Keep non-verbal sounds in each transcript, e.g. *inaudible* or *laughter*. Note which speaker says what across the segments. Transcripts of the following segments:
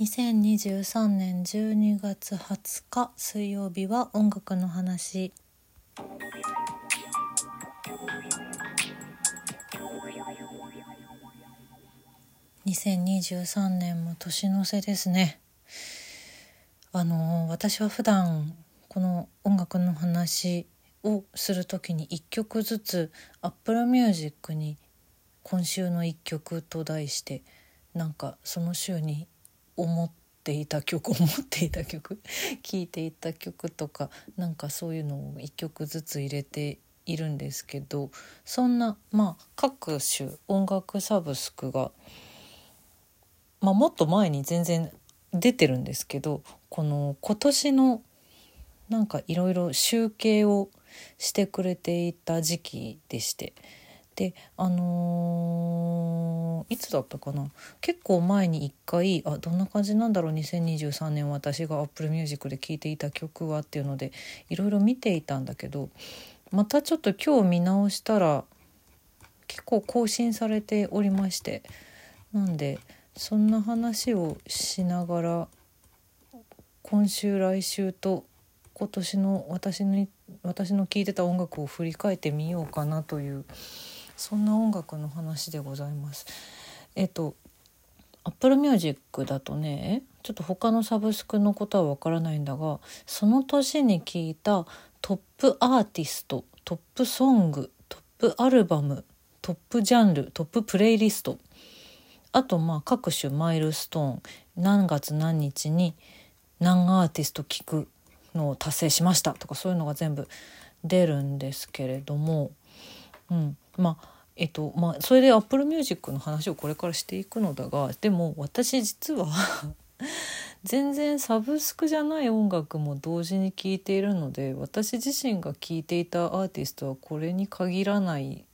Speaker 1: 2023年12月20日水曜日は音楽の話。2023年も年の瀬ですね。あの私は普段この音楽の話をする時に1曲ずつ Apple Music に今週の1曲と題してなんかその週に思っていた曲思っていた曲 *laughs* 聴いていた曲とかなんかそういうのを1曲ずつ入れているんですけどそんなまあ各種音楽サブスクが、まあ、もっと前に全然出てるんですけどこの今年のなんかいろいろ集計をしてくれていた時期でしてであのー、いつだったかな？結構前に一回あどんな感じなんだろう？2023年私が Apple Music で聴いていた曲はっていうのでいろいろ見ていたんだけどまたちょっと今日見直したら結構更新されておりましてなんでそんな話をしながら今週来週と今年の私の私の聴いてた音楽を振り返ってみようかなというそんな音楽の話でございます。えっと Apple Music だとねちょっと他のサブスクのことはわからないんだがその年に聴いたトップアーティストトップソングトップアルバムトップジャンルトッププレイリストあとまあ各種マイルストーン何月何日に何アーティスト聴くのを達成しましたとかそういうのが全部出るんですけれども、うん、まあえっとまあそれで Apple Music の話をこれからしていくのだがでも私実は *laughs* 全然サブスクじゃない音楽も同時に聴いているので私自身が聴いていたアーティストはこれに限らない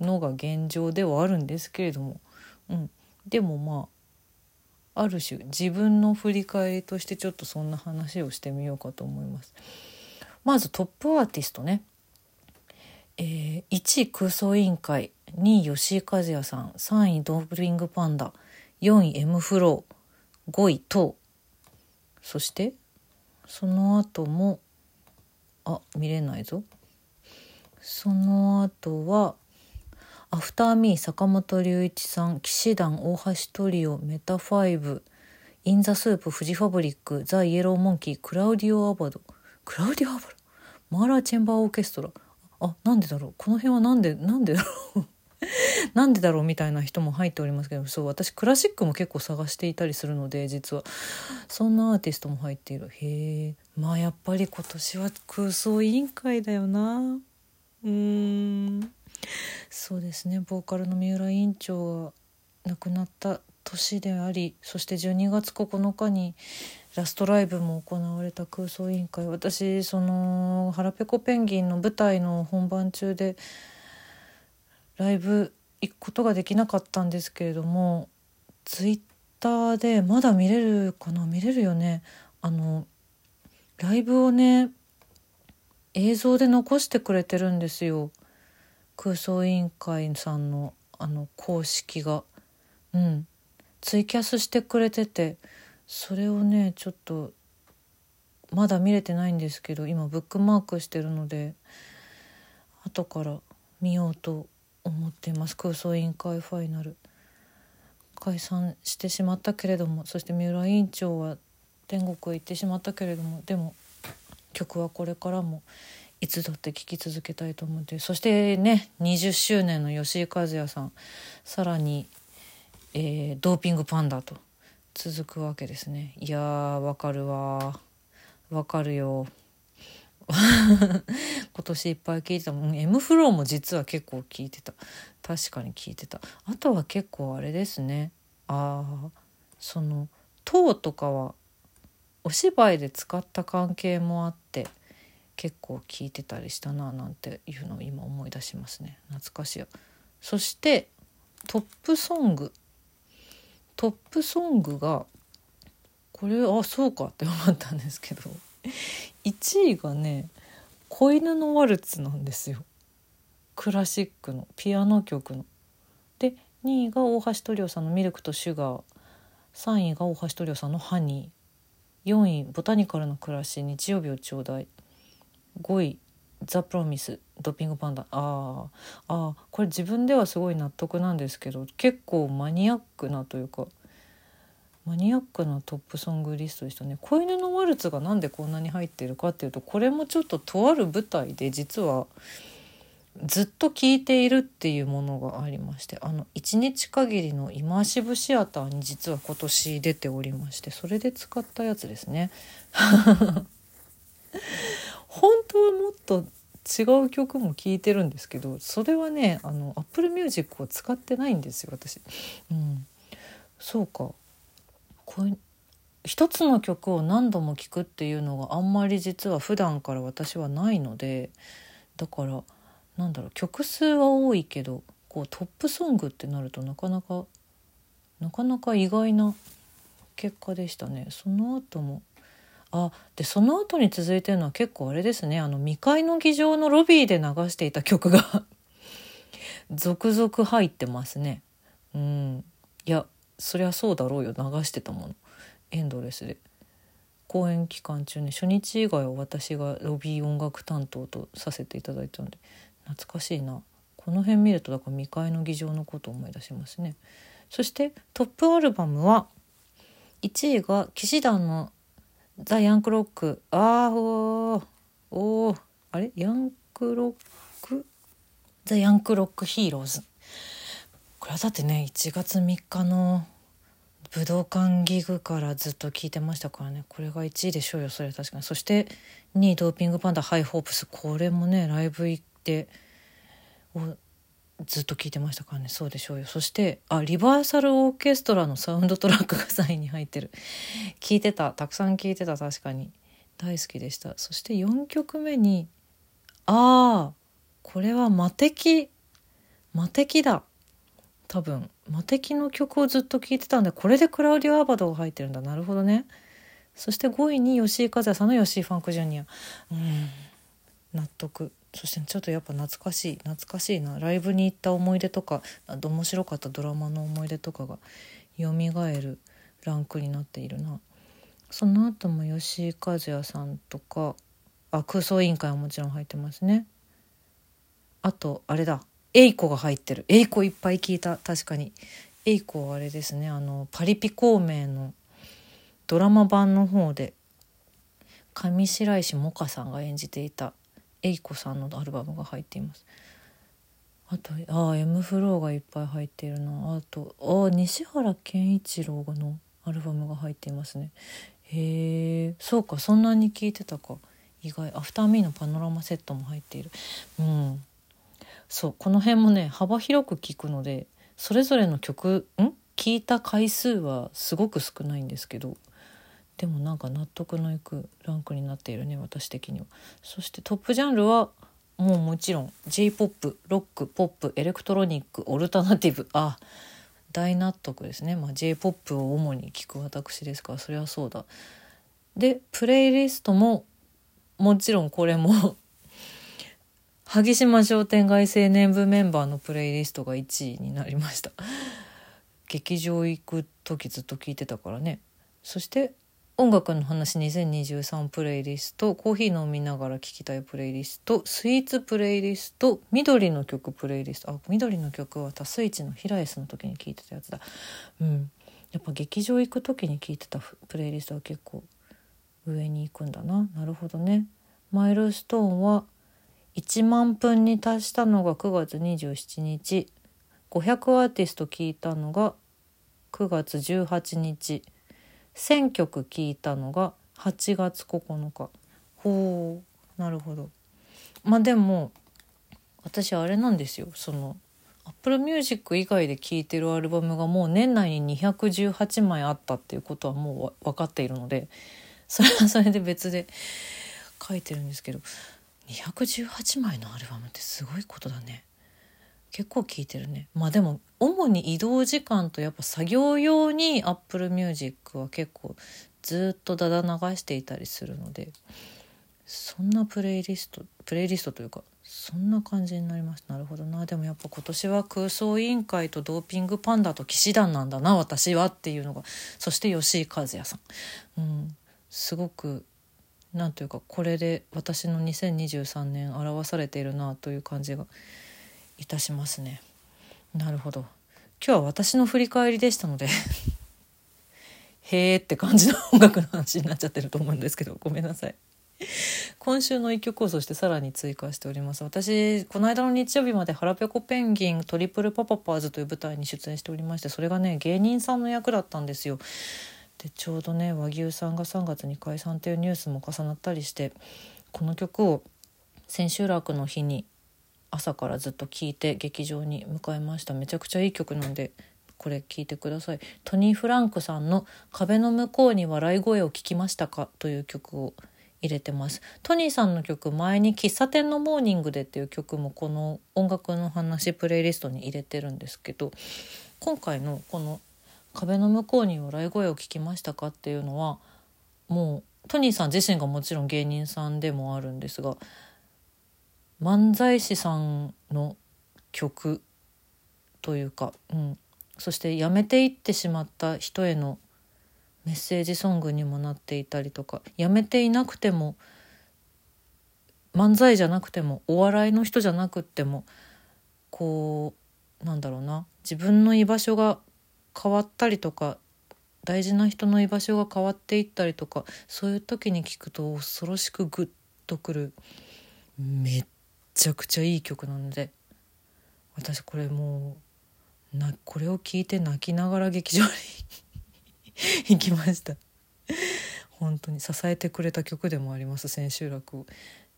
Speaker 1: のが現状ではあるんですけれども、うん、でもまあある種自分の振り返りとしてちょっとそんな話をしてみようかと思います。まずトップアーティストねえー、1位空想委員会2位吉井和也さん3位ドーブリングパンダ4位 M フロー5位トーそしてその後もあ見れないぞ。その後はアフターミー坂本龍一さん氣志團大橋トリオ METAFIVE IN THE SOUP フジファブリックザ・イエローモンキークラウディオ・アバド。クラウディオ・アバド？マーラーチェンバーオーケストラ。あなんでだろう？この辺はなんで *laughs* なんでだろう？*laughs* なんでだろうみたいな人も入っておりますけどそう私クラシックも結構探していたりするので実は。そんなアーティストも入っている。へえまあやっぱり今年は空想委員会だよな。うん。そうですね。ボーカルの三浦委員長が亡くなった年でありそして12月9日にラストライブも行われた空想委員会。私その「腹ペコペンギン」の舞台の本番中でライブ行くことができなかったんですけれどもツイッターでまだ見れるかな？見れるよね。あのライブをね映像で残してくれてるんですよ。空想委員会さんのあの公式が。うん。ツイキャスしてくれてて。それをねちょっとまだ見れてないんですけど今ブックマークしてるので後から見ようと思っています。空想委員会ファイナル。解散してしまったけれどもそして三浦委員長は天国へ行ってしまったけれどもでも曲はこれからもいつだって聴き続けたいと思ってそしてね20周年の吉井和也さんさらに、えー、ドーピングパンダと続くわけですね。いやーわかるわ。わかるよ。*laughs* 今年いっぱい聞いてたもん。M フローも実は結構聞いてた。確かに聞いてた。あとは結構あれですね。ああその塔とかはお芝居で使った関係もあって結構聞いてたりしたななんていうのを今思い出しますね。懐かしいそしてトップソング。トップソングがこれあそうかって思ったんですけど1位がね「子犬のワルツ」なんですよ。クラシックのピアノ曲の。で2位が大橋トリオさんの「ミルクとシュガー」3位が大橋トリオさんの「ハニー」4位「ボタニカルな暮らし日曜日をちょうだい」5位「ザ・プロミス」ドッピングパンダああこれ自分ではすごい納得なんですけど結構マニアックなというかマニアックなトップソングリストでしたね「子犬のワルツ」がなんでこんなに入ってるかっていうとこれもちょっととある舞台で実はずっと聴いているっていうものがありましてあの1日限りのイマーシブシアターに実は今年出ておりましてそれで使ったやつですね。本当はもっと違う曲も聴いてるんですけどそれはねあの Apple Music を使ってないんですよ私。うん、そうかこう一つの曲を何度も聴くっていうのがあんまり実は普段から私はないのでだからなんだろう曲数は多いけどこうトップソングってなるとなかなかなかなか意外な結果でしたね。その後もあでその後に続いてるのは結構あれですね。あの未開の議場のロビーで流していた曲が *laughs* 続々入ってますね。うん。いやそりゃそうだろうよ。流してたもの。エンドレスで。公演期間中ね初日以外は私がロビー音楽担当とさせていただいたので懐かしいな。この辺見るとだから未開の議場のことを思い出しますね。そしてトップアルバムは1位が騎士団のザ・ヤンクロック。あーおおあれ？ヤンクロック？ザ・ヤンクロックヒーローズ。これはだってね1月3日の武道館ギグからずっと聞いてましたからね。これが1位でしょうよそれは確かに。そして2位ドーピングパンダハイホープス。これもねライブ行ってをずっと聞いてましたからね。そうでしょうよ。そしてあリバーサルオーケストラのサウンドトラックが3位に入ってる。聞いてた。たくさん聞いてた。確かに。大好きでした。そして4曲目にああこれは魔敵魔敵だ。多分魔敵の曲をずっと聴いてたんでこれでクラウディオ・アバドが入ってるんだ。なるほどね。そして5位に吉井和也さんの吉井ファンクジュニア。うん。納得。そしてちょっとやっぱ懐かしい懐かしいな。ライブに行った思い出とか面白かったドラマの思い出とかが蘇るランクになっているな。その後も吉井和也さんとかあ空想委員会はもちろん入ってますね。あとあれだ。エイコが入ってる。エイコいっぱい聞いた。確かに。エイコはあれですね。あのパリピ孔明のドラマ版の方で上白石萌歌さんが演じていたエイコさんのアルバムが入っています。あとああ M フローがいっぱい入っているな。あとあ西原健一郎のアルバムが入っていますね。へえそうかそんなに聞いてたか。意外。アフターミーのパノラマセットも入っている。うん。そうこの辺もね幅広く聞くのでそれぞれの曲ん？聞いた回数はすごく少ないんですけどでもなんか納得のいくランクになっているね私的には。そしてトップジャンルはもうもちろん j p o p ロックポップエレクトロニックオルタナティブ。あ大納得ですね、まあ、j p o p を主に聴く私ですからそれはそうだ。でプレイリストももちろんこれも *laughs* 荻島商店街青年部メンバーのプレイリストが1位になりました。劇場行く時ずっと聞いてたからね。そして音楽の話2023プレイリストコーヒー飲みながら聴きたいプレイリストスイーツプレイリスト緑の曲プレイリスト。あ緑の曲は多数一の平安の時に聴いてたやつだ。うん。やっぱ劇場行く時に聴いてたプレイリストは結構上に行くんだな。なるほどね。マイルストーンは1万分に達したのが9月27日。500アーティスト聴いたのが9月18日。1,000曲聴いたのが8月9日。ほう。なるほど。まあでも私あれなんですよ。その Apple Music 以外で聴いてるアルバムがもう年内に218枚あったっていうことはもう分かっているのでそれは *laughs* それで別で書いてるんですけど218枚のアルバムってすごいことだね結構聴いてるね。まあでも主に移動時間とやっぱ作業用に Apple Music は結構ずっとだだ流していたりするのでそんなプレイリストプレイリストというかそんな感じになりました。なるほどな。でもやっぱ今年は空想委員会とドーピングパンダと騎士団なんだな私はっていうのがそして吉井和也さん、うん、すごくなんというかこれで私の2023年表されているなという感じがいたしますねなるほど今日は私の振り返りでしたので *laughs* へーって感じの音楽の話になっちゃってると思うんですけどごめんなさい。今週の一曲をそしてさらに追加しております私この間の日曜日まで「腹ペコペンギントリプルパパパーズ」という舞台に出演しておりましてそれがね芸人さんの役だったんですよ。でちょうどね和牛さんが3月に解散っていうニュースも重なったりしてこの曲を千秋楽の日に朝からずっと聴いて劇場に向かいましためちゃくちゃいい曲なんでこれ聞いてくださいトニー・フランクさんの「壁の向こうに笑い声を聞きましたか?」という曲を入れてますトニーさんの曲前に「喫茶店のモーニングで」っていう曲もこの音楽の話プレイリストに入れてるんですけど今回のこの「壁の向こうに笑い声を聞きましたか?」っていうのはもうトニーさん自身がもちろん芸人さんでもあるんですが漫才師さんの曲というか、うん、そして辞めていってしまった人へのメッセージソングにもなっていたりとか辞めていなくても漫才じゃなくてもお笑いの人じゃなくってもこうなんだろうな自分の居場所が変わったりとか大事な人の居場所が変わっていったりとかそういう時に聞くと恐ろしくグッとくるめっちゃくちゃいい曲なので私これもうなこれを聞いて泣きながら劇場に *laughs* 行きました。本当に支えてくれた曲でもあります千秋楽を。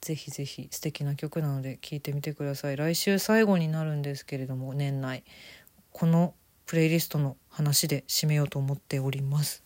Speaker 1: ぜひぜひ素敵な曲なので聴いてみてください。来週最後になるんですけれども年内。このプレイリストの話で締めようと思っております。